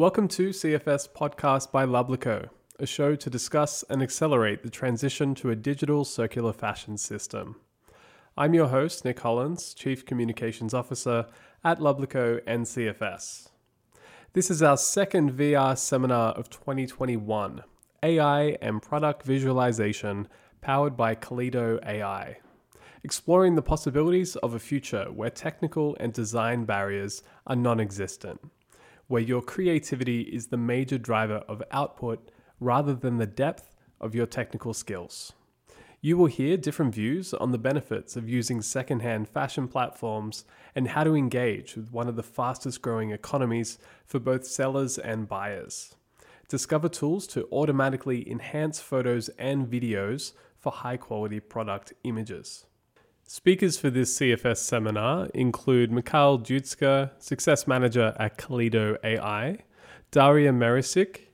Welcome to CFS Podcast by Lablaco, a show to discuss and accelerate the transition to a digital circular fashion system. I'm your host, Nick Hollins, Chief Communications Officer at Lablaco and CFS. This is our second VR seminar of 2021 AI and Product Visualization, powered by Kaleido AI. Exploring the possibilities of a future where technical and design barriers are non existent where your creativity is the major driver of output rather than the depth of your technical skills. You will hear different views on the benefits of using secondhand fashion platforms and how to engage with one of the fastest growing economies for both sellers and buyers. Discover tools to automatically enhance photos and videos for high quality product images. Speakers for this CFS seminar include Mikhail Dudska, Success Manager at Kaleido AI, Daria Maricic,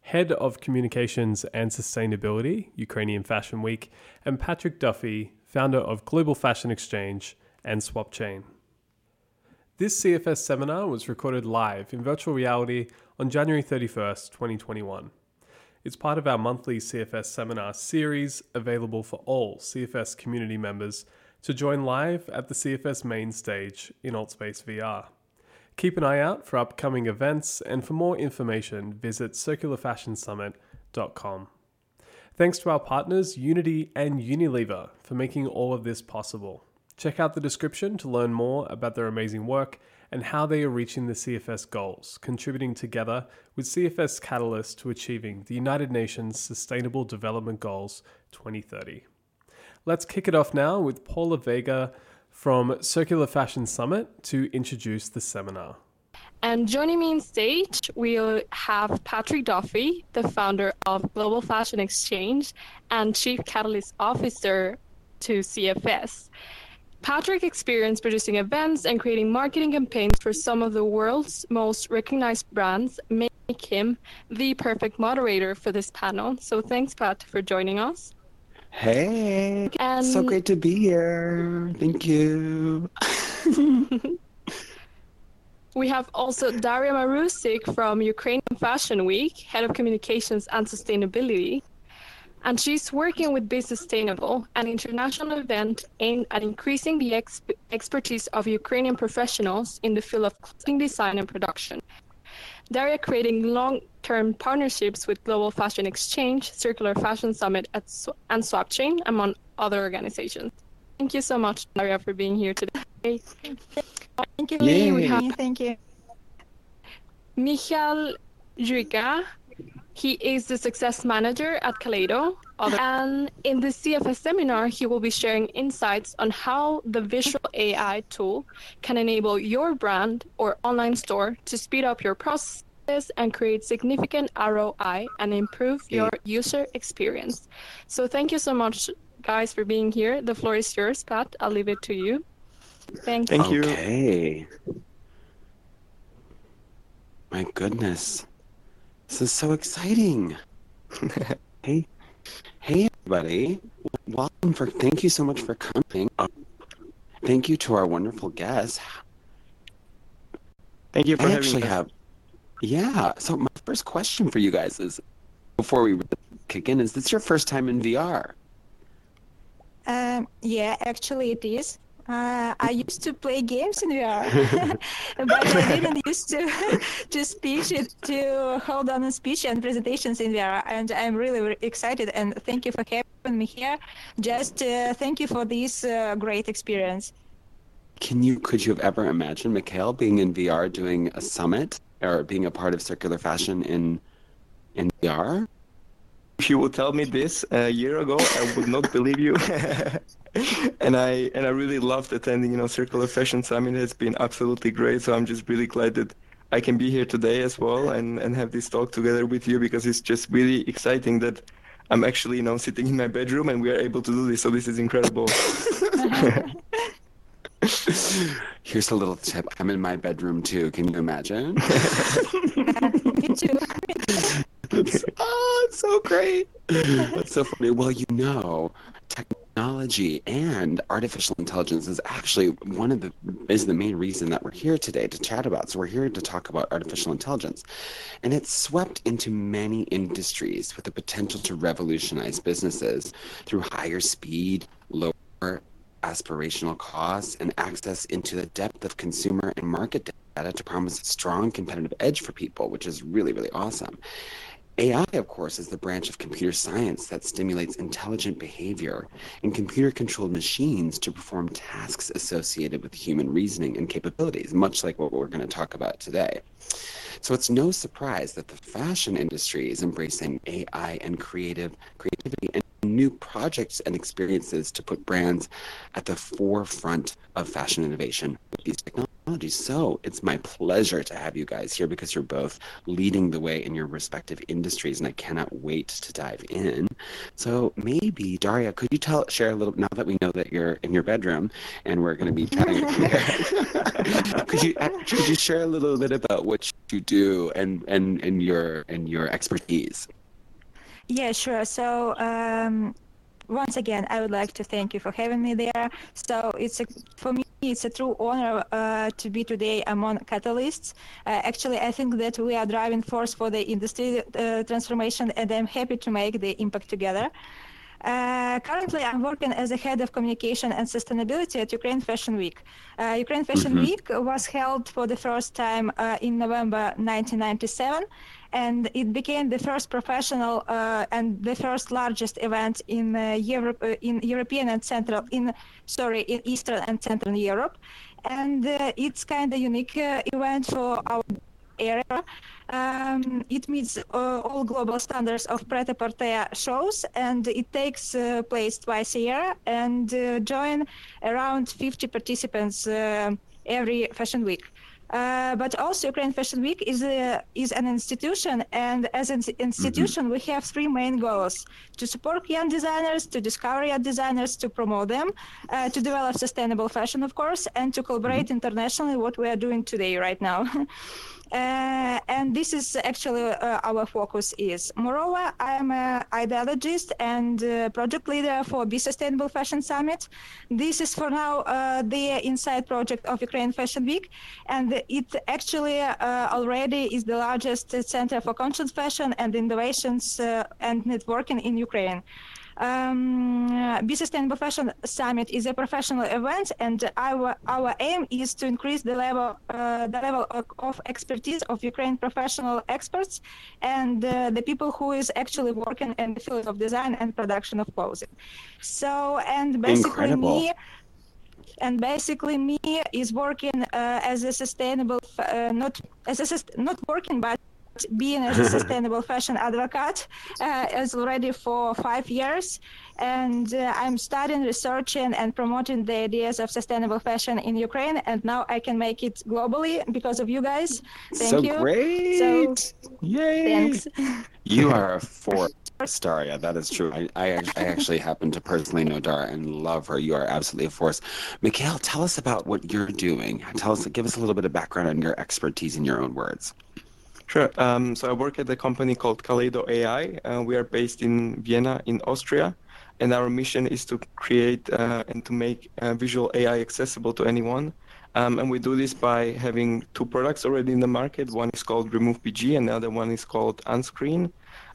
Head of Communications and Sustainability, Ukrainian Fashion Week, and Patrick Duffy, founder of Global Fashion Exchange and SwapChain. This CFS seminar was recorded live in virtual reality on January 31st, 2021. It's part of our monthly CFS seminar series available for all CFS community members to join live at the CFS main stage in AltSpace VR. Keep an eye out for upcoming events, and for more information, visit circularfashionsummit.com. Thanks to our partners Unity and Unilever for making all of this possible. Check out the description to learn more about their amazing work and how they are reaching the CFS goals, contributing together with CFS Catalyst to achieving the United Nations Sustainable Development Goals 2030. Let's kick it off now with Paula Vega from Circular Fashion Summit to introduce the seminar. And joining me on stage, we'll have Patrick Duffy, the founder of Global Fashion Exchange and Chief Catalyst Officer to CFS. Patrick experienced producing events and creating marketing campaigns for some of the world's most recognized brands make him the perfect moderator for this panel. So thanks, Pat, for joining us. Hey, and... so um, great to be here. Thank you. we have also Daria Marusik from Ukrainian Fashion Week, Head of Communications and Sustainability. And she's working with Be Sustainable, an international event aimed at increasing the exp- expertise of Ukrainian professionals in the field of clothing design and production. Daria creating long-term partnerships with Global Fashion Exchange, Circular Fashion Summit, and SwapChain, among other organizations. Thank you so much, Daria, for being here today. Thank you. Yay. We have Thank you. Michal Juika. He is the success manager at Kaleido. And in the CFS seminar, he will be sharing insights on how the visual AI tool can enable your brand or online store to speed up your process and create significant ROI and improve your user experience. So thank you so much, guys, for being here. The floor is yours, Pat. I'll leave it to you. Thank, you. Thank you. Okay. My goodness. This is so exciting. hey, hey, everybody. Welcome for. Thank you so much for coming. Uh, thank you to our wonderful guests. Thank you for I having actually us. have. Yeah. So my first question for you guys is, before we kick in, is this your first time in VR? Um, yeah, actually it is. Uh, I used to play games in VR, but I didn't used to to speech it, to hold on a speech and presentations in VR. And I'm really, really excited. And thank you for having me here. Just uh, thank you for this uh, great experience. Can you could you have ever imagined Mikhail being in VR doing a summit or being a part of circular fashion in in VR? If you would tell me this a year ago, I would not believe you. and I and I really loved attending. You know, Circular Fashion Summit has been absolutely great. So I'm just really glad that I can be here today as well and and have this talk together with you because it's just really exciting that I'm actually you know sitting in my bedroom and we are able to do this. So this is incredible. Here's a little tip. I'm in my bedroom too. Can you imagine? Me too. It's, oh, it's so great. That's so funny. Well, you know, technology technology and artificial intelligence is actually one of the is the main reason that we're here today to chat about. So we're here to talk about artificial intelligence. And it's swept into many industries with the potential to revolutionize businesses through higher speed, lower aspirational costs, and access into the depth of consumer and market data to promise a strong competitive edge for people, which is really, really awesome. AI, of course, is the branch of computer science that stimulates intelligent behavior in computer controlled machines to perform tasks associated with human reasoning and capabilities, much like what we're going to talk about today. So it's no surprise that the fashion industry is embracing AI and creative creativity and new projects and experiences to put brands at the forefront of fashion innovation with these technologies. So it's my pleasure to have you guys here because you're both leading the way in your respective industries, and I cannot wait to dive in. So maybe Daria, could you tell share a little now that we know that you're in your bedroom and we're going to be chatting could you could you share a little bit about what you do and and and your and your expertise? Yeah, sure. So um, once again, I would like to thank you for having me there. So it's a, for me, it's a true honor uh, to be today among catalysts. Uh, actually, I think that we are driving force for the industry uh, transformation, and I'm happy to make the impact together. Uh, currently, I'm working as a head of communication and sustainability at Ukraine Fashion Week. Uh, Ukraine Fashion mm-hmm. Week was held for the first time uh, in November 1997, and it became the first professional uh, and the first largest event in uh, Europe, uh, in European and Central, in sorry, in Eastern and Central Europe, and uh, it's kind of unique uh, event for our area. Um, it meets uh, all global standards of pret-a-porter shows, and it takes place twice a year, and join around 50 participants every fashion week. Uh, but also Ukraine Fashion Week is a, is an institution, and as an institution, mm-hmm. we have three main goals: to support young designers, to discover young designers, to promote them, uh, to develop sustainable fashion, of course, and to collaborate mm-hmm. internationally. What we are doing today, right now. Uh, and this is actually uh, our focus is. Moreover, I am an ideologist and uh, project leader for Be Sustainable Fashion Summit. This is for now uh, the inside project of Ukraine Fashion Week, and it actually uh, already is the largest center for conscious fashion and innovations uh, and networking in Ukraine. Um, Be Sustainable Fashion Summit is a professional event, and our our aim is to increase the level uh, the level of, of, expertise of Ukraine professional experts and uh, the people who is actually working in the field of design and production of clothing. So, and basically Incredible. me and basically me is working uh, as a sustainable uh, not as a not working but being a sustainable fashion advocate uh, is already for five years and uh, i'm studying researching and promoting the ideas of sustainable fashion in ukraine and now i can make it globally because of you guys thank so you great so yay thanks you are a force Daria, that is true. I, I, I actually happen to personally know Dara and love her. You are absolutely a force. Mikhail, tell us about what you're doing. Tell us, give us a little bit of background on your expertise in your own words. Sure. Um, so I work at a company called Kaleido AI. Uh, we are based in Vienna, in Austria, and our mission is to create uh, and to make uh, visual AI accessible to anyone. Um, and we do this by having two products already in the market. One is called Remove BG, and the other one is called Unscreen,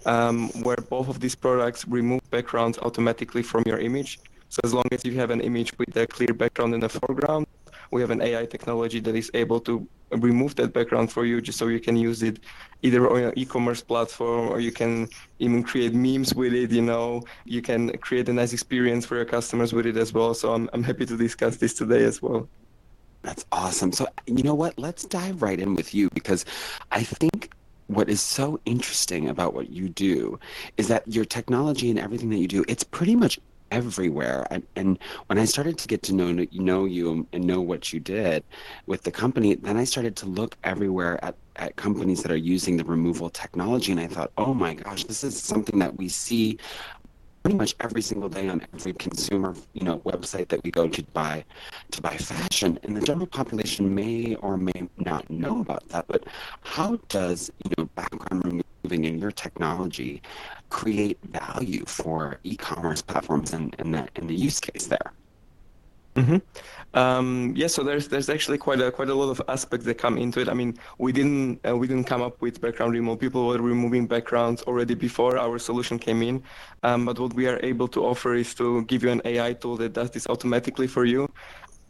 um, where both of these products remove backgrounds automatically from your image. So as long as you have an image with a clear background in the foreground, we have an AI technology that is able to remove that background for you just so you can use it either on an e-commerce platform or you can even create memes with it you know. You can create a nice experience for your customers with it as well. So i'm, I'm happy to discuss this today as well. That's awesome. So you know what? Let's dive right in with you because i think what is so interesting about what you do is that your technology and everything that you do it's pretty much everywhere. And, and when I started to get to know know you and know what you did with the company, then I started to look everywhere at, at companies that are using the removal technology, and I thought, oh my gosh, this is something that we see pretty much every single day on every consumer you know website that we go to buy to buy fashion. And the general population may or may not know about that. But how does you know background removal moving in your technology create value for e-commerce platforms and, and, the, and the use case there? Mm-hmm. Um, yeah, so there's there's actually quite a quite a lot of aspects that come into it. I mean, we didn't uh, we didn't come up with background remove. People were removing backgrounds already before our solution came in. Um, but what we are able to offer is to give you an AI tool that does this automatically for you.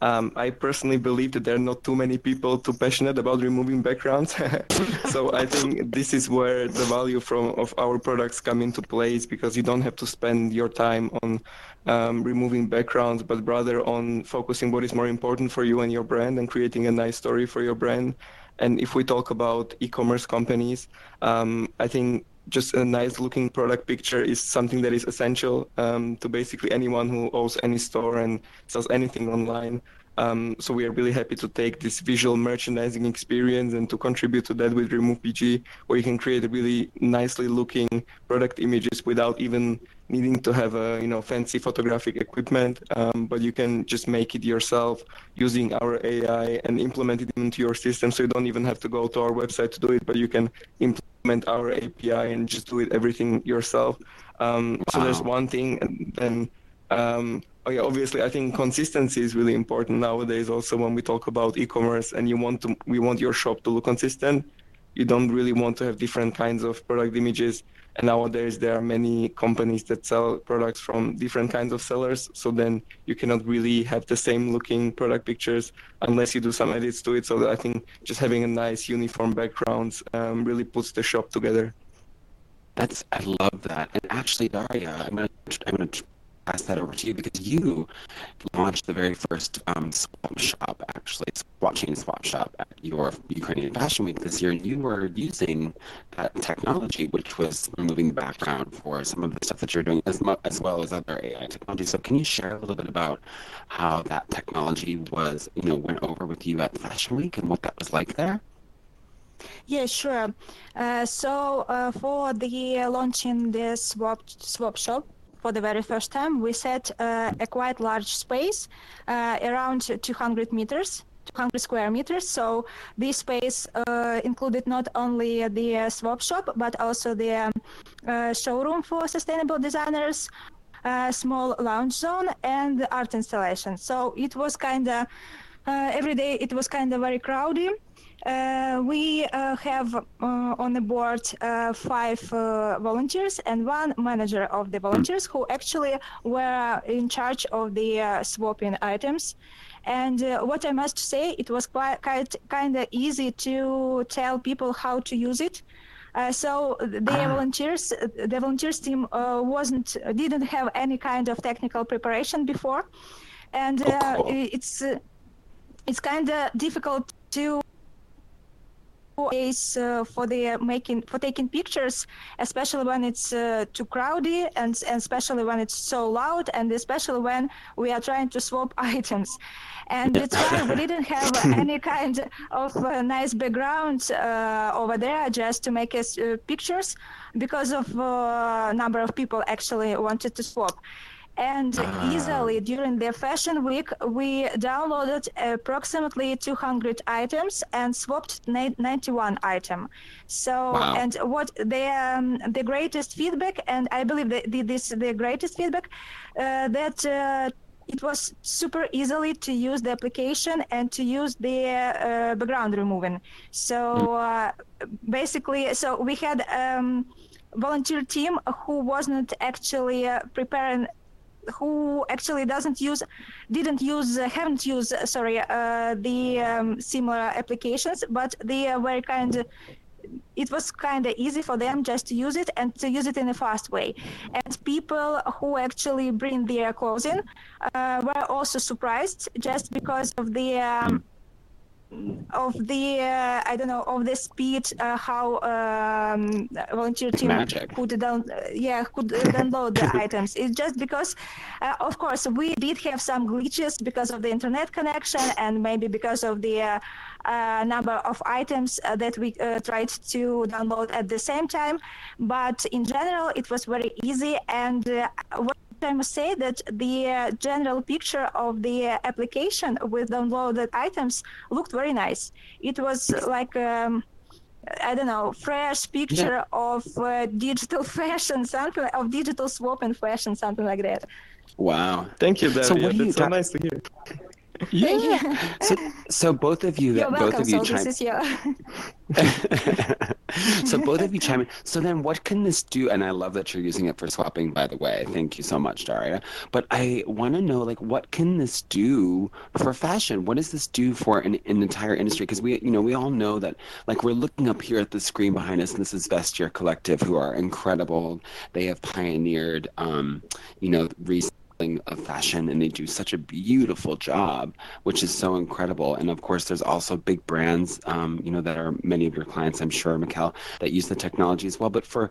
Um, I personally believe that there are not too many people too passionate about removing backgrounds. so I think this is where the value from of our products come into place because you don't have to spend your time on um, removing backgrounds, but rather on focusing what is more important for you and your brand and creating a nice story for your brand. And if we talk about e-commerce companies, um, I think just a nice looking product picture is something that is essential um, to basically anyone who owns any store and sells anything online. Um, so we are really happy to take this visual merchandising experience and to contribute to that with Remove BG, where you can create really nicely looking product images without even needing to have a you know fancy photographic equipment, um, but you can just make it yourself using our AI and implement it into your system. So you don't even have to go to our website to do it, but you can implement our API and just do it everything yourself. Um, wow. So there's one thing, and then um, oh yeah, obviously I think consistency is really important nowadays. Also, when we talk about e-commerce, and you want to, we want your shop to look consistent. You don't really want to have different kinds of product images and nowadays, there are many companies that sell products from different kinds of sellers. So then you cannot really have the same looking product pictures unless you do some edits to it. So I think just having a nice uniform background um, really puts the shop together. That's I love that. And actually, Daria, I'm gonna I'm gonna pass that over to you because you launched the very first um, swap shop, actually, swap chain swap shop at your Ukrainian Fashion Week this year. And you were using that technology, which was removing the background for some of the stuff that you're doing, as, mu- as well as other AI technology. So, can you share a little bit about how that technology was, you know, went over with you at Fashion Week and what that was like there? Yeah, sure. Uh, so uh, for the uh, launching the swap swap shop, for the very first time, we set uh, a quite large space, uh, around 200 meters. 200 square meters. So this space uh, included not only the swap shop, but also the um, uh, showroom for sustainable designers, a small lounge zone, and art installation. So it was kind of uh, every day. It was kind of very crowded. Uh, we uh, have uh, on the board uh, five uh, volunteers and one manager of the volunteers who actually were in charge of the uh, swapping items. And what I must say, it was quite, quite kind of easy to tell people how to use it. so the ah. volunteers, the volunteers team wasn't didn't have any kind of technical preparation before, and oh, cool. it's it's kind of difficult to uh, for the making for taking pictures, especially when it's uh, too crowded and, and especially when it's so loud and especially when we are trying to swap items. And that's why we didn't have any kind of uh, nice background uh, over there just to make us uh, pictures because of uh, number of people actually wanted to swap and easily during the fashion week we downloaded approximately 200 items and swapped 91 item so wow. and what the um, the greatest feedback and i believe that this the greatest feedback uh, that uh, it was super easily to use the application and to use the uh, background removing so hmm. uh, basically so we had um, volunteer team who wasn't actually uh, preparing who actually doesn't use, didn't use, uh, haven't used, uh, sorry, uh, the um, similar applications, but they very kind of it was kind of easy for them just to use it and to use it in a fast way. And people who actually bring their clothing uh, were also surprised just because of the um, of the uh, I don't know of the speed uh, how um, volunteer team Magic. could down uh, yeah could download the items. It's just because uh, of course we did have some glitches because of the internet connection and maybe because of the uh, uh, number of items that we tried to download at the same time. But in general, it was very easy and. What I must say that the uh, general picture of the uh, application with downloaded items looked very nice. It was like um, I don't know, fresh picture of uh, digital fashion, something of digital swap and fashion, something like that. Wow. Thank you, Daria. So what do you That's so nice to hear. Yeah. so, so both of you, You're both welcome. of you So chime. this is your. so both of you chime in. So then, what can this do? And I love that you're using it for swapping. By the way, thank you so much, Daria. But I want to know, like, what can this do for fashion? What does this do for an, an entire industry? Because we, you know, we all know that, like, we're looking up here at the screen behind us, and this is Vestiaire Collective, who are incredible. They have pioneered, um, you know, reselling of fashion, and they do such a beautiful job, which is so incredible. And of course, there's also big brands, um, you know, that are many of your clients, I'm sure, Mikkel, that use the technology as well. But for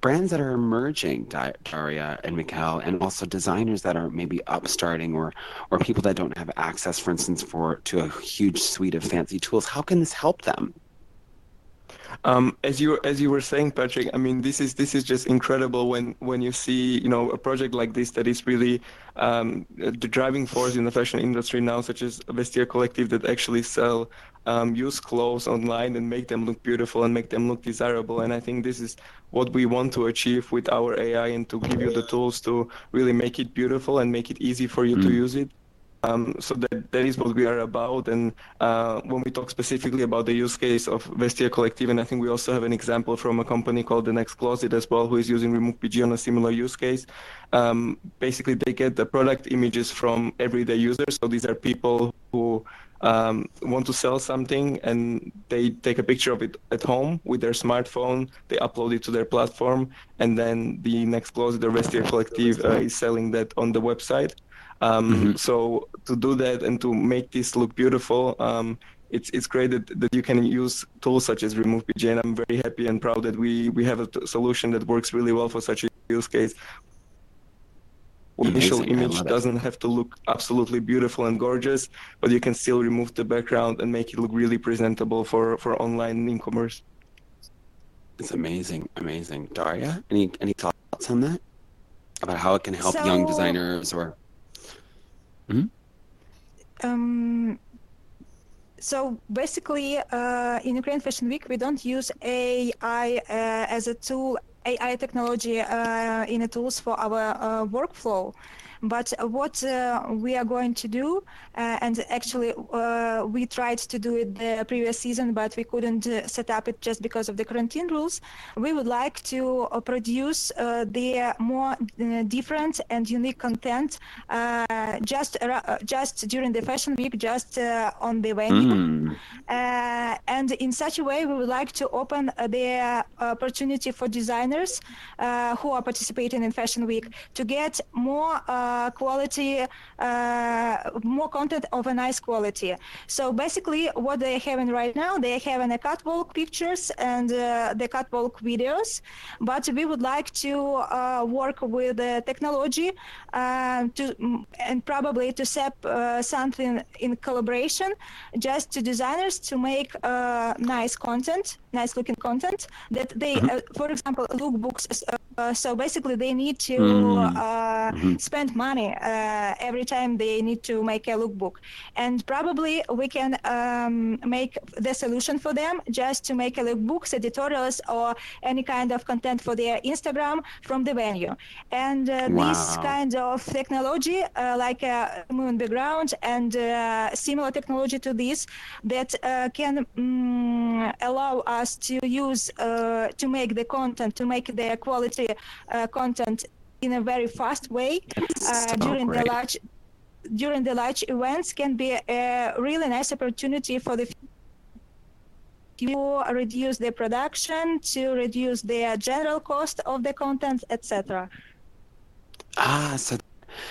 brands that are emerging, Daria and Mikkel, and also designers that are maybe upstarting or or people that don't have access, for instance, for to a huge suite of fancy tools, how can this help them? Um, as you as you were saying, Patrick, I mean, this is this is just incredible when when you see you know a project like this that is really um, the driving force in the fashion industry now, such as Vestiaire Collective, that actually sell um, used clothes online and make them look beautiful and make them look desirable. And I think this is what we want to achieve with our AI and to give you the tools to really make it beautiful and make it easy for you to Mm. use it. Um, so that, that is what we are about. And uh, when we talk specifically about the use case of Vestiaire Collective, and I think we also have an example from a company called The Next Closet as well, who is using RemoveBG on a similar use case. Um, basically, they get the product images from everyday users. So these are people who um, want to sell something and they take a picture of it at home with their smartphone. They upload it to their platform, and then the Next Closet, the Vestiaire Collective, uh, is selling that on the website. Um, Mhm. So to do that and to make this look beautiful, um, it's it's great that, that you can use tools such as Remove BG, and I'm very happy and proud that we we have a t- solution that works really well for such a use case. The initial image doesn't have to look absolutely beautiful and gorgeous, but you can still remove the background and make it look really presentable for for online e-commerce. It's amazing, amazing. Daria, any any thoughts on that about how it can help young designers or? Um, so basically, uh, in Ukraine Fashion Week, we don't use AI uh, as a tool, AI technology uh, in a tools for our uh, workflow. But what uh, we are going to do, uh, and actually uh, we tried to do it the previous season, but we couldn't uh, set up it just because of the quarantine rules. We would like to uh, produce uh, the more different and unique content uh, just just during the fashion week, just uh, on the venue. Mm. Uh, and in such a way, we would like to open uh, the opportunity for designers uh, who are participating in Fashion Week to get more uh, quality, uh, more content of a nice quality. So basically, what they're having right now, they're having a catwalk pictures and uh, the catwalk videos. But we would like to uh, work with the technology uh, to and probably to set uh, something in collaboration just to designers to make nice content, nice looking content that they, uh, for example, lookbooks. Uh, so basically, they need to Mm. uh, Mhm. spend money uh, every time they need to make a lookbook, and probably we can um, make the solution for them just to make a lookbooks, editorials, or any kind of content for their Instagram from the venue. And uh, this kind of technology, uh, like a moon background and uh, similar technology to this, that uh, can mm, allow us to use uh, to make the content, to make the quality uh, content in a very fast way uh, so during the large during the large events can be a really nice opportunity for the to reduce the production, to reduce the general cost of the content, etc. Ah, so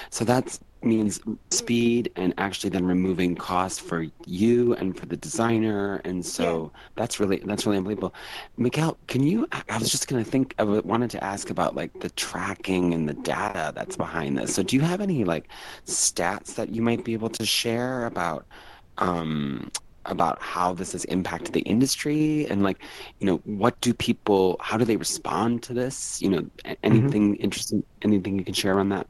so that means speed and actually then removing cost for you and for the designer, and so that's really that's really unbelievable. Miguel, can you? I was just gonna think. I wanted to ask about like the tracking and the data that's behind this. So, do you have any like stats that you might be able to share about? Um, about how this has impacted the industry and like you know what do people how do they respond to this you know a- anything interesting anything you can share on that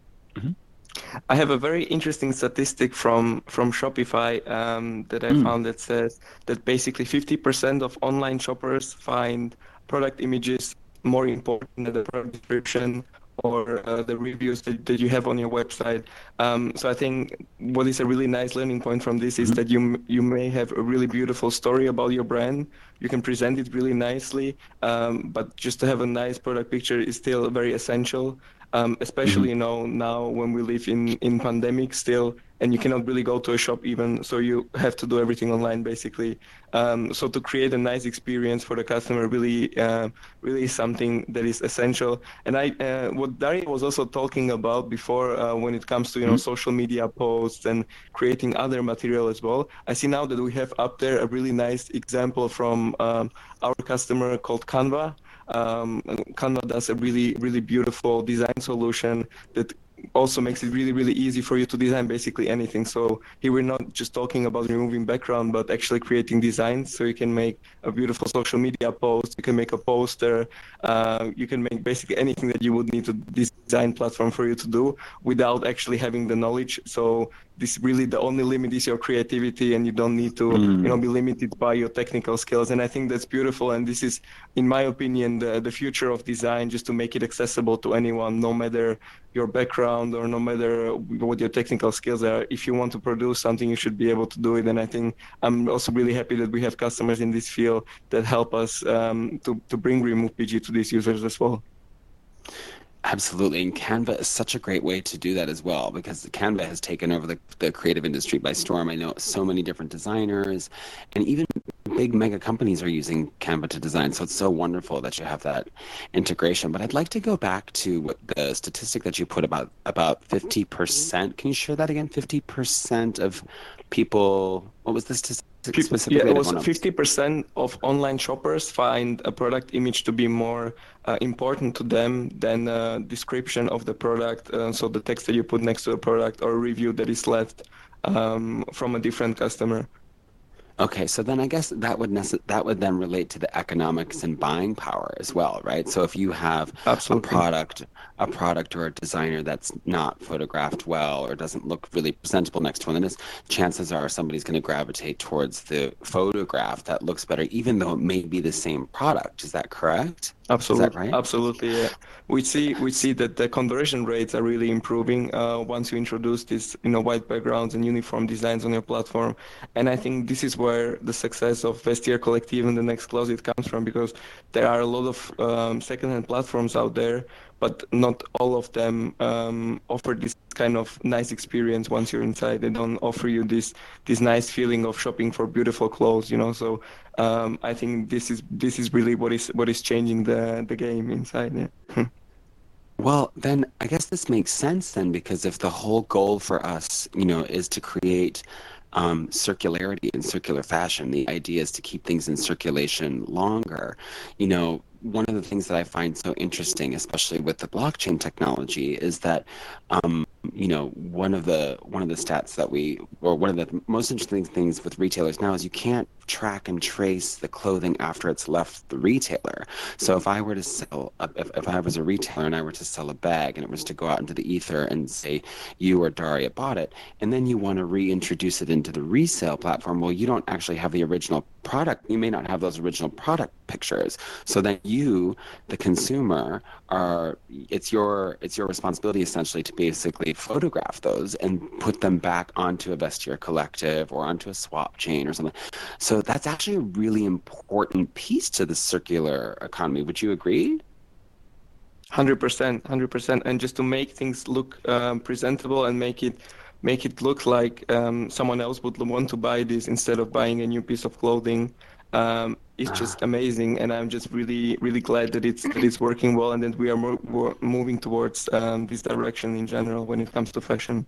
I have a very interesting statistic from from Shopify um, that I Mm. found that says that basically 50% of online shoppers find product images more important than the product description or uh, the reviews that, that you have on your website. Um, so I think what is a really nice learning point from this is that you you may have a really beautiful story about your brand. You can present it really nicely, um, but just to have a nice product picture is still very essential. Um, especially you know now when we live in in pandemic still and you cannot really go to a shop even so you have to do everything online basically. Um, so to create a nice experience for the customer really uh, really is something that is essential. And i uh, what daria was also talking about before uh, when it comes to you know social media posts and creating other material as well i see now that we have up there a really nice example from um, our customer called canva um, Canva does a really, really beautiful design solution that also makes it really, really easy for you to design basically anything. So here we're not just talking about removing background, but actually creating designs. So you can make a beautiful social media post, you can make a poster, uh, you can make basically anything that you would need to design platform for you to do without actually having the knowledge. So this really the only limit is your creativity and you don't need to Mm. you know be limited by your technical skills. And i think that's beautiful. And this is in my opinion the, the future of design just to make it accessible to anyone no matter your background or no matter what your technical skills are. If you want to produce something you should be able to do it. And i think i'm also really happy that we have customers in this field that help us um, to, to bring remove bg to these users as well Absolutely. And Canva is such a great way to do that as well because Canva has taken over the, the creative industry by storm. I know so many different designers and even big mega companies are using Canva to design. So it's so wonderful that you have that integration. But I'd like to go back to what the statistic that you put about about 50%. Can you share that again? 50% of people, what was the statistic specifically? Yeah, it was fifty percent of online shoppers find a product image to be more important to them than a description of the product. Uh, so the text that you put next to a product or review that is left um, from a different customer. Okay, so then I guess that would nece- that would then relate to the economics and buying power as well, right? So if you have Absolutely. a product, a product or a designer that's not photographed well or doesn't look really presentable next to one, then chances are somebody's going to gravitate towards the photograph that looks better, even though it may be the same product. Is that correct? Absolutely, that right? absolutely. Yeah. We see we see that the conversion rates are really improving uh, once you introduce these you know white backgrounds and uniform designs on your platform, and I think this is where the success of Vestiaire Collective and the Next Closet comes from because there are a lot of um, secondhand platforms out there, but not all of them um, offer this kind of nice experience once you're inside. They don't offer you this this nice feeling of shopping for beautiful clothes, you know. So um, I think this is this is really what is what is changing the the game inside. Yeah. Well, then I guess this makes sense then because if the whole goal for us, you know, is to create um, circularity and circular fashion, the idea is to keep things in circulation longer. You know, one of the things that I find so interesting, especially with the blockchain technology, is that um, you know one of the one of the stats that we or one of the most interesting things with retailers now is you can't track and trace the clothing after it's left the retailer. So if I were to sell, a, if, if I was a retailer and I were to sell a bag and it was to go out into the ether and say you or Daria bought it, and then you want to reintroduce it into the resale platform, well, you don't actually have the original product. You may not have those original product pictures. So then you, the consumer, are it's your it's your responsibility essentially to basically photograph those and put them back onto a Vestiaire collective or onto a swap chain or something. So that's actually a really important piece to the circular economy. Would you agree? Hundred percent, hundred percent, and just to make things look um, presentable and make it make it look like um, someone else would want to buy this instead of buying a new piece of clothing. Um, it's just amazing, and I'm just really, really glad that it's that it's working well, and that we are mo- mo- moving towards um, this direction in general when it comes to fashion.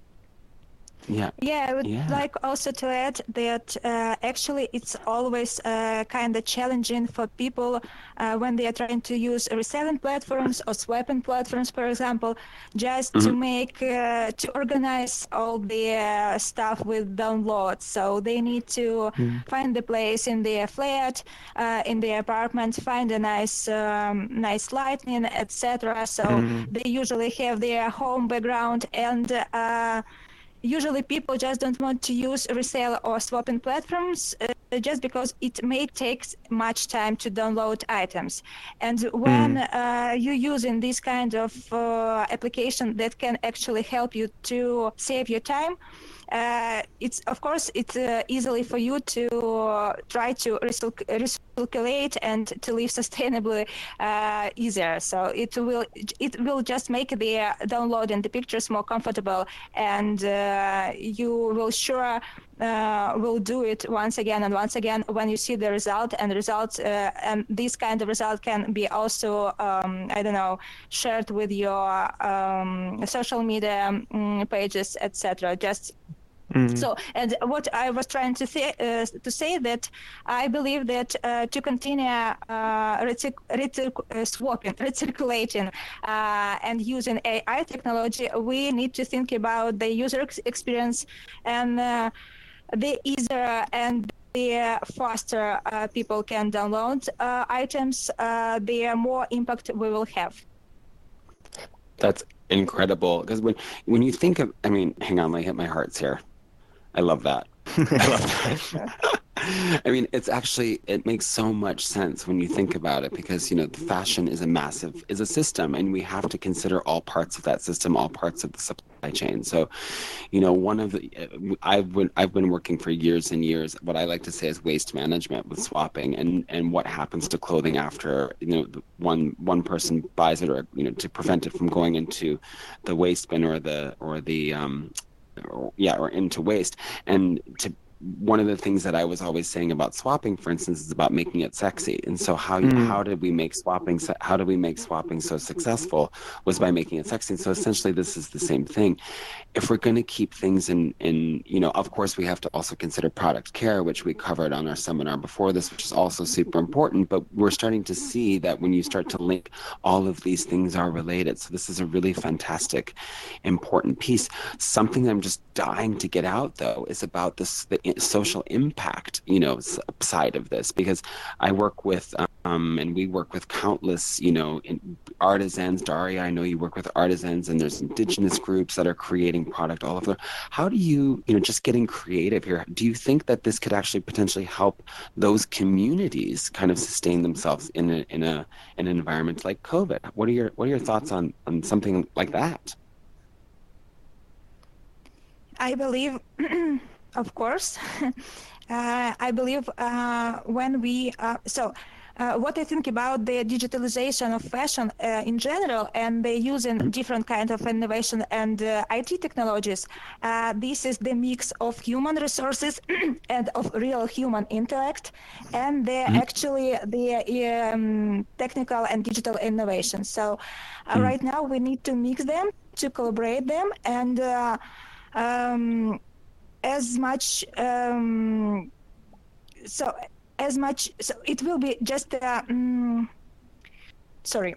Yeah. Yeah, I would Yeah. like also to add that uh, actually it's always uh, kind of challenging for people uh, when they are trying to use reselling platforms or swapping platforms, for example, just to make uh, to organize all the uh, stuff with downloads. So they need to find the place in their flat, uh, in their apartment, find a nice um, nice lighting, etc. So they usually have their home background and. Usually people just don't want to use resale or swapping platforms uh, just because it may take much time to download items and when uh, you're using this kind of uh, application that can actually help you to save your time uh, it's of course it's uh, easily for you to uh, try to recirc- recirculate and to live sustainably uh, easier. So it will it will just make the downloading the pictures more comfortable, and uh, you will sure uh, will do it once again and once again when you see the result and results uh, and this kind of result can be also um, I don't know shared with your um, social media um, pages etc. Just so, and what I was trying to say, uh, to say that I believe that uh, to continue uh, uh, swapping, recirculating, uh, and using AI technology, we need to think about the user ex- experience and uh, the easier and the faster uh, people can download uh, items, uh, the more impact we will have. That's incredible. Because when when you think of, I mean, hang on, let me hit my hearts here. I love that. I love that. I mean, it's actually it makes so much sense when you think about it because you know the fashion is a massive is a system, and we have to consider all parts of that system, all parts of the supply chain. So, you know, one of the I've been I've been working for years and years. What I like to say is waste management with swapping, and and what happens to clothing after you know one one person buys it, or you know to prevent it from going into the waste bin or the or the um, or, yeah, or into waste. And to one of the things that I was always saying about swapping, for instance, is about making it sexy. And so how mm. how did we make swapping how did we make swapping so successful was by making it sexy. And so essentially this is the same thing. If we're going to keep things in in you know, of course we have to also consider product care, which we covered on our seminar before this, which is also super important. But we're starting to see that when you start to link all of these things are related. So this is a really fantastic, important piece. Something I'm just dying to get out though is about this the social impact, you know, side of this because I work with um, and we work with countless, you know, artisans. Daria, I know you work with artisans, and there's indigenous groups that are creating product all over. How do you, you know, just getting creative here? Do you think that this could actually potentially help those communities kind of sustain themselves in a in a in an environment like COVID? What are your what are your thoughts on on something like that? I believe, of course, uh, I believe uh, when we uh, so. Uh, what I think about the digitalization of fashion uh, in general and the using different kind of innovation and uh, IT technologies, uh, this is the mix of human resources and of real human intellect, and the actually the um, technical and digital innovation. So, uh, right now we need to mix them to collaborate them and. Uh, um, as much um, so as much so it will be just uh, mm, sorry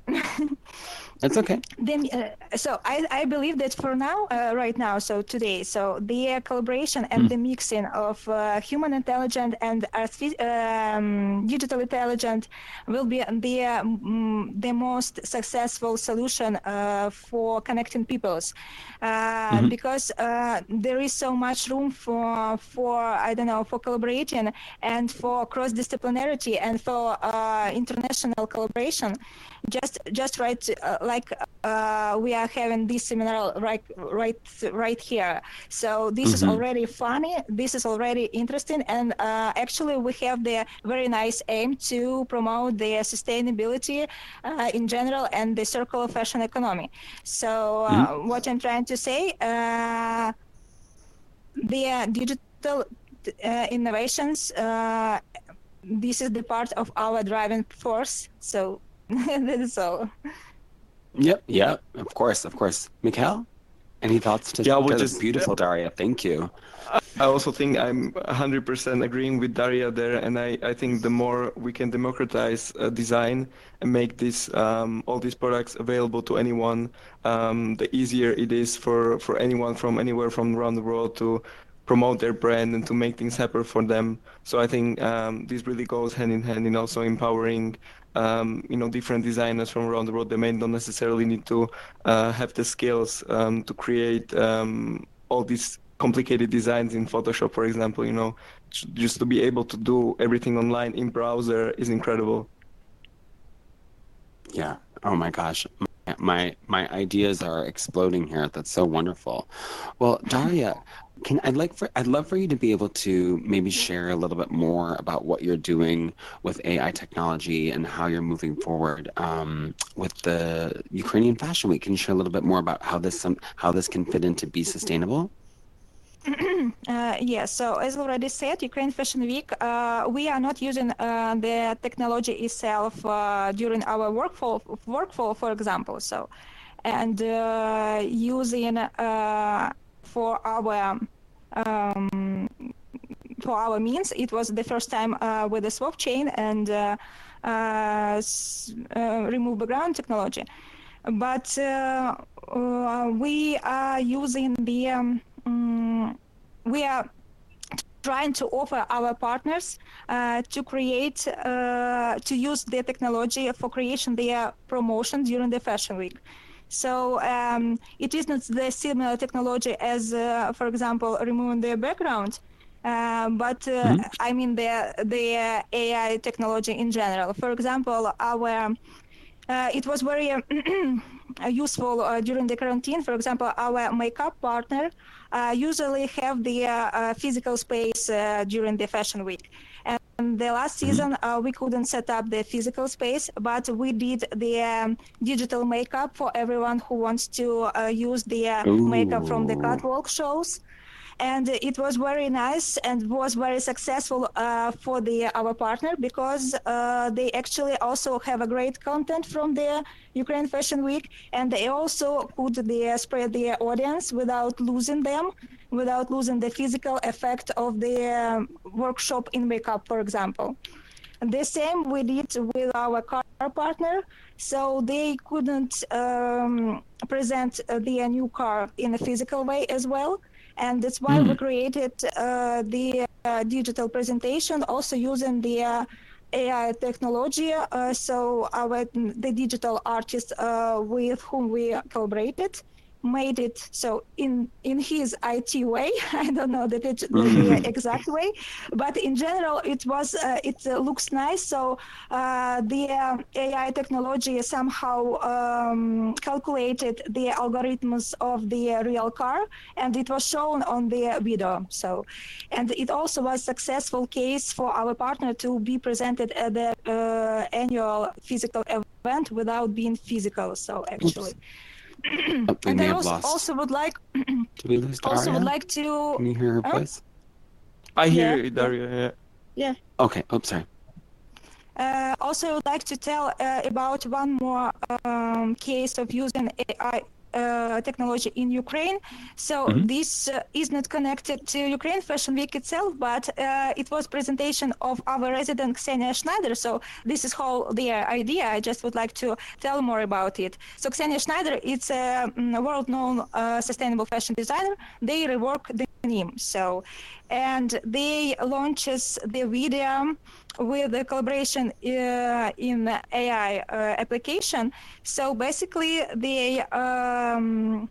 That's okay. then uh, so I, I believe that for now uh, right now so today so the collaboration and the mixing of uh, human intelligence and artific- um, digital intelligence will be the um, the most successful solution uh, for connecting peoples. Uh, because uh, there is so much room for for I don't know for collaborating and for cross disciplinarity and for uh, international collaboration. Just just right uh, like uh, we are having this seminar right right right here. So this is already funny. This is already interesting. And uh, actually we have the very nice aim to promote the sustainability uh, in general and the circular fashion economy. So uh, what i'm trying to say uh, the uh, digital uh, innovations uh, this is the part of our driving force. So that is all Yep. Yeah. Of course. Of course. Mikhail, Any thoughts to Yeah, yeah, we'll just- beautiful, Daria. Thank you. I also think I'm 100% agreeing with Daria there, and I, I think the more we can democratize uh, design and make this um, all these products available to anyone, um, the easier it is for, for anyone from anywhere from around the world to promote their brand and to make things happen for them. So I think um, this really goes hand in hand in also empowering um, you know different designers from around the world. They may not necessarily need to uh, have the skills um, to create um, all these complicated designs in Photoshop, for example. You know, just to be able to do everything online in browser is incredible. Yeah. Oh my gosh. My- My my ideas are exploding here. That's so wonderful. Well, Daria, can I'd like for I'd love for you to be able to maybe share a little bit more about what you're doing with AI technology and how you're moving forward um, with the Ukrainian Fashion Week. Can you share a little bit more about how this some how this can fit into be sustainable? Uh, yes, so as already said, Ukraine Fashion Week, uh, we are not using uh, the technology itself uh, during our workflow, workflow, for example. So, and uh, using uh, for our um, for our means, it was the first time uh, with the SwapChain and uh, uh, uh, remove background technology. But uh, uh, we are using the um, mm, we are trying to offer our partners to create to use the technology for creation their promotion during the fashion week so um, it is not the similar technology as uh, for example removing the background uh, but uh, I mean the the AI technology in general. For example, our uh, it was very uh, useful uh, during the quarantine. For example, our makeup partner uh, usually have the physical space uh, during the fashion week. And the last season, uh, we couldn't set up the physical space, but we did the um, digital makeup for everyone who wants to uh, use the uh, makeup from the catwalk shows and it was very nice and was very successful uh, for the our partner because uh, they actually also have a great content from the Ukraine Fashion Week. And they also could the, spread their audience without losing them without losing the physical effect of the um, workshop in makeup for example. The same we did with our car partner. So they couldn't um, present uh, their new car in a physical way as well and that's why we created uh, the uh, digital presentation also using the uh, AI technology. Uh, so our the digital artist uh, with whom we collaborated made it so in in his IT way. I don't know the, dig- the exact way, but in general it was uh, it uh, looks nice. So uh, the uh, AI technology somehow um, calculated the algorithms of the real car, and it was shown on the video. So, and it also was successful case for our partner to be presented at the uh, annual physical event without being physical. So actually. We and may I also, lost. also would like Did we lose Daria? also would like to Can you hear her Huh? voice? I hear Yeah, you, Daria. Yeah. Yeah. Okay. Oh, sorry. Uh, also, I would like to tell uh, about one more um, case of using AI uh, technology in Ukraine. So this uh, is not connected to Ukraine Fashion Week itself, but uh, it was presentation of our resident Ksenia Schnaider. So this is how their idea. I just would like to tell more about it. So Ksenia Schnaider, it's a mm, world-known uh, sustainable fashion designer. They rework the So, and they launches the video with the collaboration uh, in AI uh, application. So basically, they um,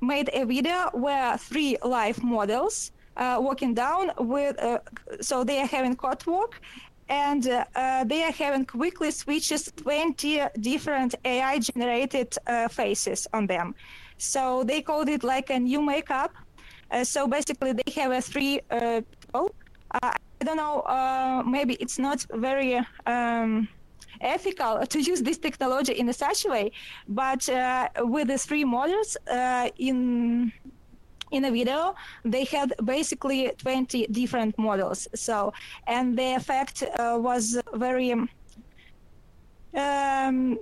made a video where three live models uh, walking down with, uh, so they are having catwalk and uh, uh, they are having quickly switches 20 different AI generated uh, faces on them. So they called it like a new makeup. Uh, so basically, they have a three uh, people. Uh, I don't know. Maybe it's not very um, ethical to use this technology in such a way, but uh, with the three models uh, in in a video they had basically 20 different models so and the effect uh, was very um,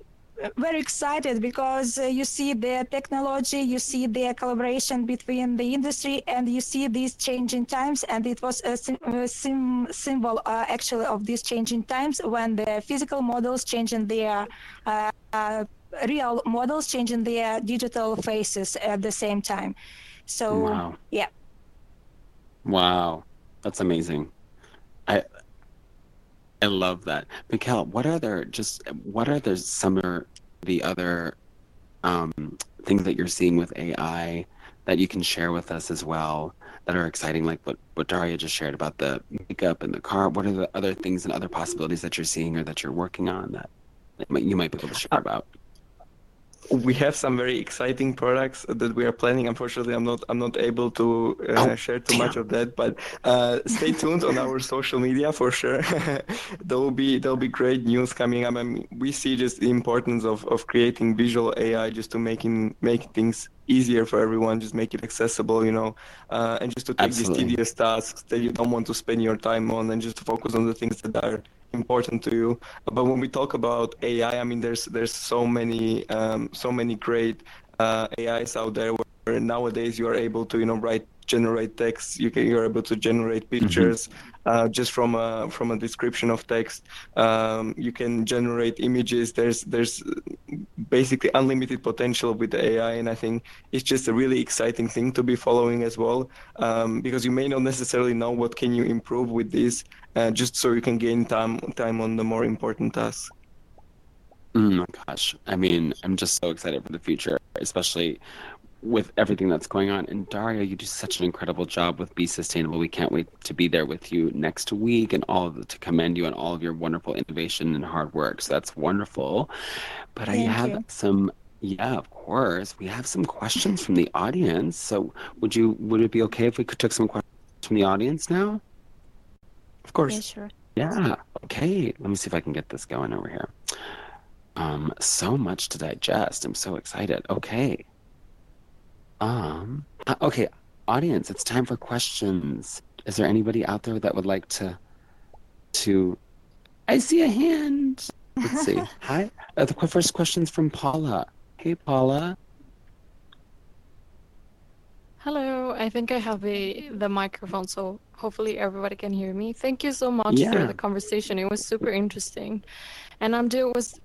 very excited because uh, you see the technology, you see the collaboration between the industry, and you see these changing times. And it was a, sim- a sim- symbol uh, actually of these changing times when the physical models changing their uh, uh, real models changing their digital faces at the same time. So Wow. yeah. Wow. That's amazing. I I love that. Mikhail, what are there just what are there some of the other um, things that you're seeing with AI that you can share with us as well that are exciting, like what, what Daria just shared about the makeup and the car? What are the other things and other possibilities that you're seeing or that you're working on that that you might be able to share about? We have some very exciting products that we are planning. Unfortunately, I'm not I'm not able to uh, Oh, share too much of that, but uh, stay tuned on our social media for sure. there will be there will be great news coming up. I mean, we see just the importance of, of creating visual AI just to making make things easier for everyone, just make it accessible, you know, uh, and just to take Absolutely. these tedious tasks that you don't want to spend your time on, and just focus on the things that are important to you. But when we talk about AI, I mean, there's there's so many um, so many great uh, AIs out there where nowadays you are able to you know write generate text. You can you're able to generate pictures uh, just from a from a description of text. Um, you can generate images. There's there's basically unlimited potential with AI, and I think it's just a really exciting thing to be following as well, um, because you may not necessarily know what can you improve with this, uh, just so you can gain time time on the more important tasks. Oh my gosh. I mean, I'm just so excited for the future, especially with everything that's going on. And Daria, you do such an incredible job with Be Sustainable. We can't wait to be there with you next week and all of the, to commend you on all of your wonderful innovation and hard work. So that's wonderful. But I have you. some yeah, of course. We have some questions from the audience. So would you would it be okay if we could take some questions from the audience now? Of course. Yeah, sure. Yeah. Okay. Let me see if I can get this going over here. Um, so much to digest. I'm so excited. Okay. Um, uh, okay, audience, it's time for questions. Is there anybody out there that would like to to I see a hand. Let's see. Hi. Uh, the qu- first question's from Paula. Hey Paula. Hello, I think I have the the microphone, so hopefully everybody can hear me. Thank you so much for the conversation. It was super interesting. And I'm just was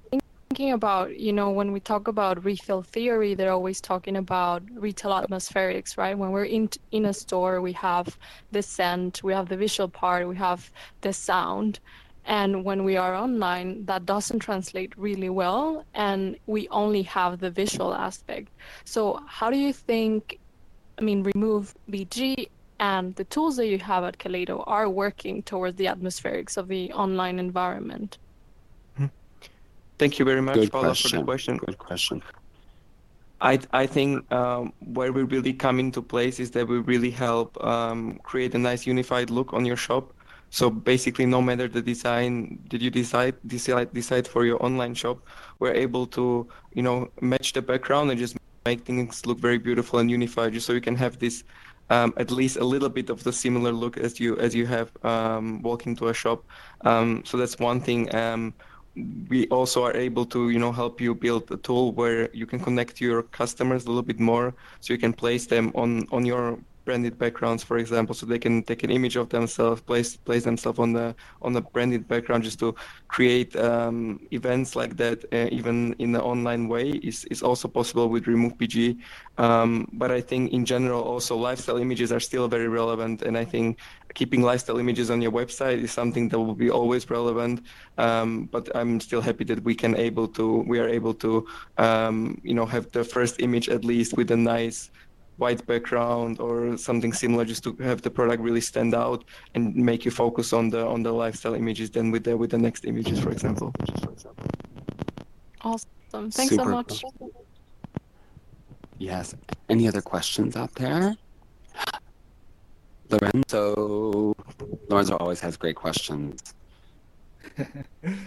thinking about, you know, when we talk about retail theory, they're always talking about retail atmospherics, right? When we're in in a store, we have the scent, we have the visual part, we have the sound. And when we are online, that doesn't translate really well, and we only have the visual aspect. So, how do you think I mean, remove BG and the tools that you have at Kaleido are working towards the atmospherics of the online environment. Thank you very much, Good Paula, for the question. question. Good question. I I think um, where we really come into place is that we really help um, create a nice unified look on your shop. So basically, no matter the design, did you decide decide decide for your online shop, we're able to you know match the background and just make things look very beautiful and unified, just so you can have this um, at least a little bit of the similar look as you as you have um, walking to a shop. Um, so that's one thing. We also are able to you know help you build a tool where you can connect your customers a little bit more so you can place them on on your branded backgrounds for example so they can take an image of themselves place place themselves on the on the branded background just to create um, events like that uh, even in the online way is, is also possible with remove bg um, but i think in general also lifestyle images are still very relevant and i think keeping lifestyle images on your website is something that will be always relevant. Um, but i'm still happy that we can able to we are able to um, you know have the first image at least with a nice white background or something similar just to have the product really stand out and make you focus on the on the lifestyle images than with the with the next images for example Awesome. Thanks so Super much. Yes. Any other questions out there? Lorenzo. Lorenzo always has great questions.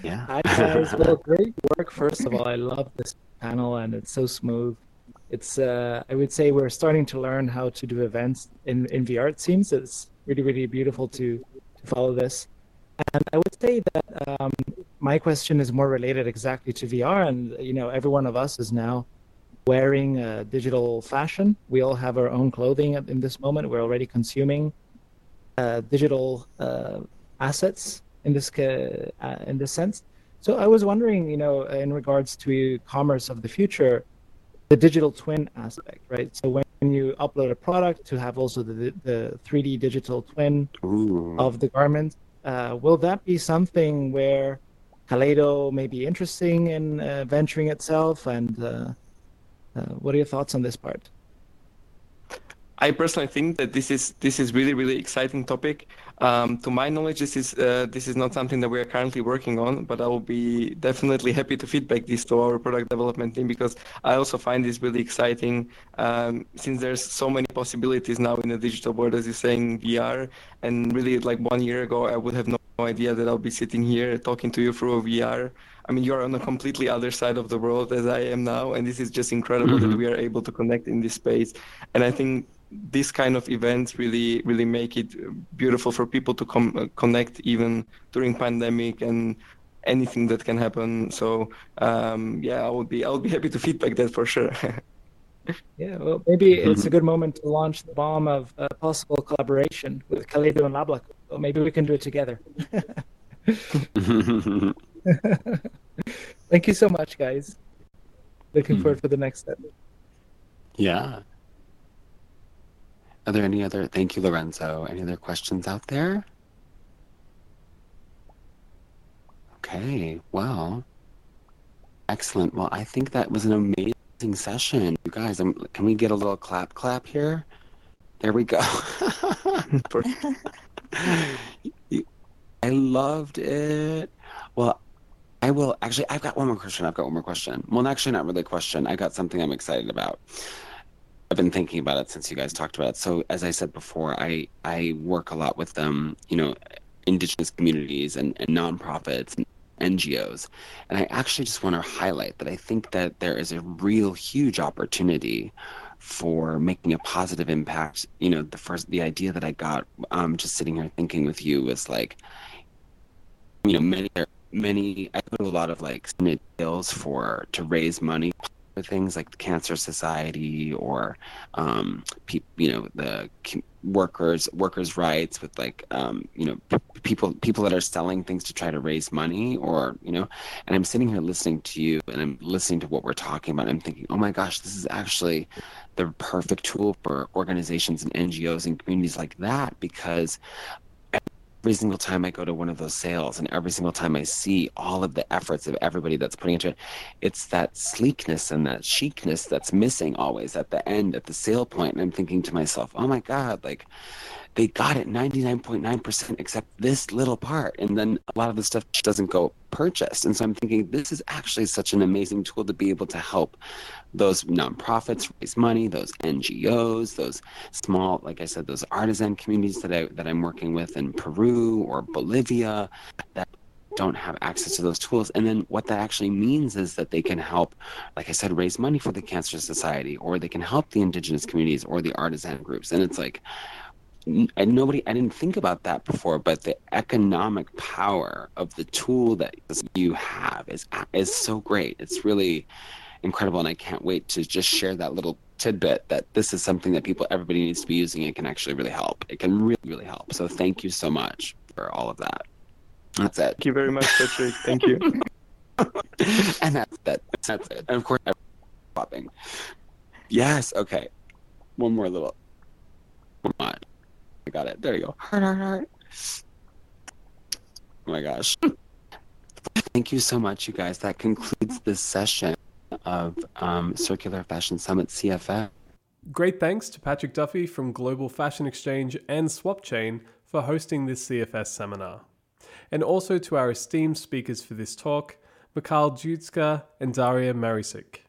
Yeah. Hi guys. Well, great work. First of all, I love this panel and it's so smooth. It's uh, I would say we're starting to learn how to do events in in VR. It seems it's really really beautiful to to follow this. And I would say that um, my question is more related exactly to VR, and you know, every one of us is now wearing digital fashion. We all have our own clothing in this moment. We're already consuming uh, digital uh, assets in this uh, in this sense. So I was wondering, you know, in regards to commerce of the future, the digital twin aspect, right? So when you upload a product to have also the the 3D digital twin Ooh. of the garment, uh, will that be something where Kaleido may be interesting in uh, venturing itself? And uh, uh, what are your thoughts on this part? I personally think that this is this is really really exciting topic. Um, to my knowledge, this is uh, this is not something that we are currently working on, but I will be definitely happy to feedback this to our product development team because I also find this really exciting. Um, since there's so many possibilities now in the digital world, as you're saying, VR, and really like one year ago, I would have no idea that I'll be sitting here talking to you through a VR. I mean, you're on a completely other side of the world as I am now, and this is just incredible Mhm. that we are able to connect in this space. And I think this kind of events really really make it beautiful for people to come uh, connect even during pandemic and anything that can happen so um, yeah i would be i would be happy to feedback that for sure Yeah, well, maybe it's a good moment to launch the bomb of uh, possible collaboration with Kaleido and Lablaco. Or maybe we can do it together. Thank you so much, guys. Looking Mhm. forward for the next step. yeah. Are there any other? Thank you, Lorenzo. Any other questions out there? Okay. Well, excellent. Well, I think that was an amazing session, you guys. Um can we get a little clap, clap here? There we go. I loved it. Well, I will actually. I've got one more question. I've got one more question. Well, actually, not really a question. I got something I'm excited about. I've been thinking about it since you guys talked about it. So, as I said before, I I work a lot with um, you know, indigenous communities and, and nonprofits and NGOs, and I actually just want to highlight that I think that there is a real huge opportunity for making a positive impact. You know, the first the idea that I got um, just sitting here thinking with you was like, you know, many many I go to a lot of like deals for to raise money things like the Cancer Society or um, pe- you know the workers workers' rights with like um, you know p- people people that are selling things to try to raise money or you know and I'm sitting here listening to you and I'm listening to what we're talking about. I'm thinking, oh my gosh, this is actually the perfect tool for organizations and NGOs and communities like that because every single time I go to one of those sales and every single time I see all of the efforts of everybody that's putting into it, it's that sleekness and that chicness that's missing always at the end, at the sale point. And I'm thinking to myself, oh my God, like they got it 99.9% except this little part. And then a lot of the stuff doesn't go purchased. And so I'm thinking this is actually such an amazing tool to be able to help those nonprofits raise money, those NGOs, those small, like I said, those artisan communities that I that I'm working with in Peru or Bolivia that don't have access to those tools. And then what that actually means is that they can help, like I said, raise money for the Cancer Society, or they can help the indigenous communities or the artisan groups. And it's like I nobody I didn't think about that before, but the economic power of the tool that you have is is so great. It's really incredible, and I can't wait to just share that little tidbit that this is something that people everybody needs to be using. It can actually really help. It can really really help. So thank you so much for all of that. That's it. thank you very much patrick thank you and that's that. That's it. And of course, I'm popping. Yes. Okay. One more little. One more. I got it. There you go. Heart, heart, heart. Oh my gosh. Thank you so much, you guys. That concludes this session of um, Circular Fashion Summit CFF. Great thanks to Patrick Duffy from Global Fashion Exchange and SwapChain for hosting this CFS seminar. And also to our esteemed speakers for this talk, Mikhail Jutska and Daria Marisik.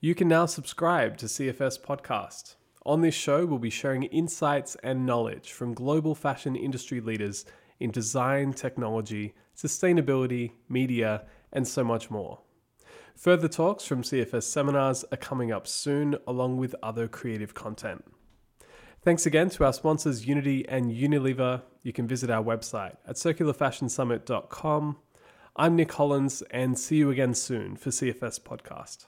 You can now subscribe to CFS Podcast. On this show, we'll be sharing insights and knowledge from global fashion industry leaders in design, technology, sustainability, media, and so much more. Further talks from CFS seminars are coming up soon, along with other creative content. Thanks again to our sponsors Unity and Unilever. You can visit our website at circularfashionsummit.com. I'm Nick Hollins, and see you again soon for CFS Podcast.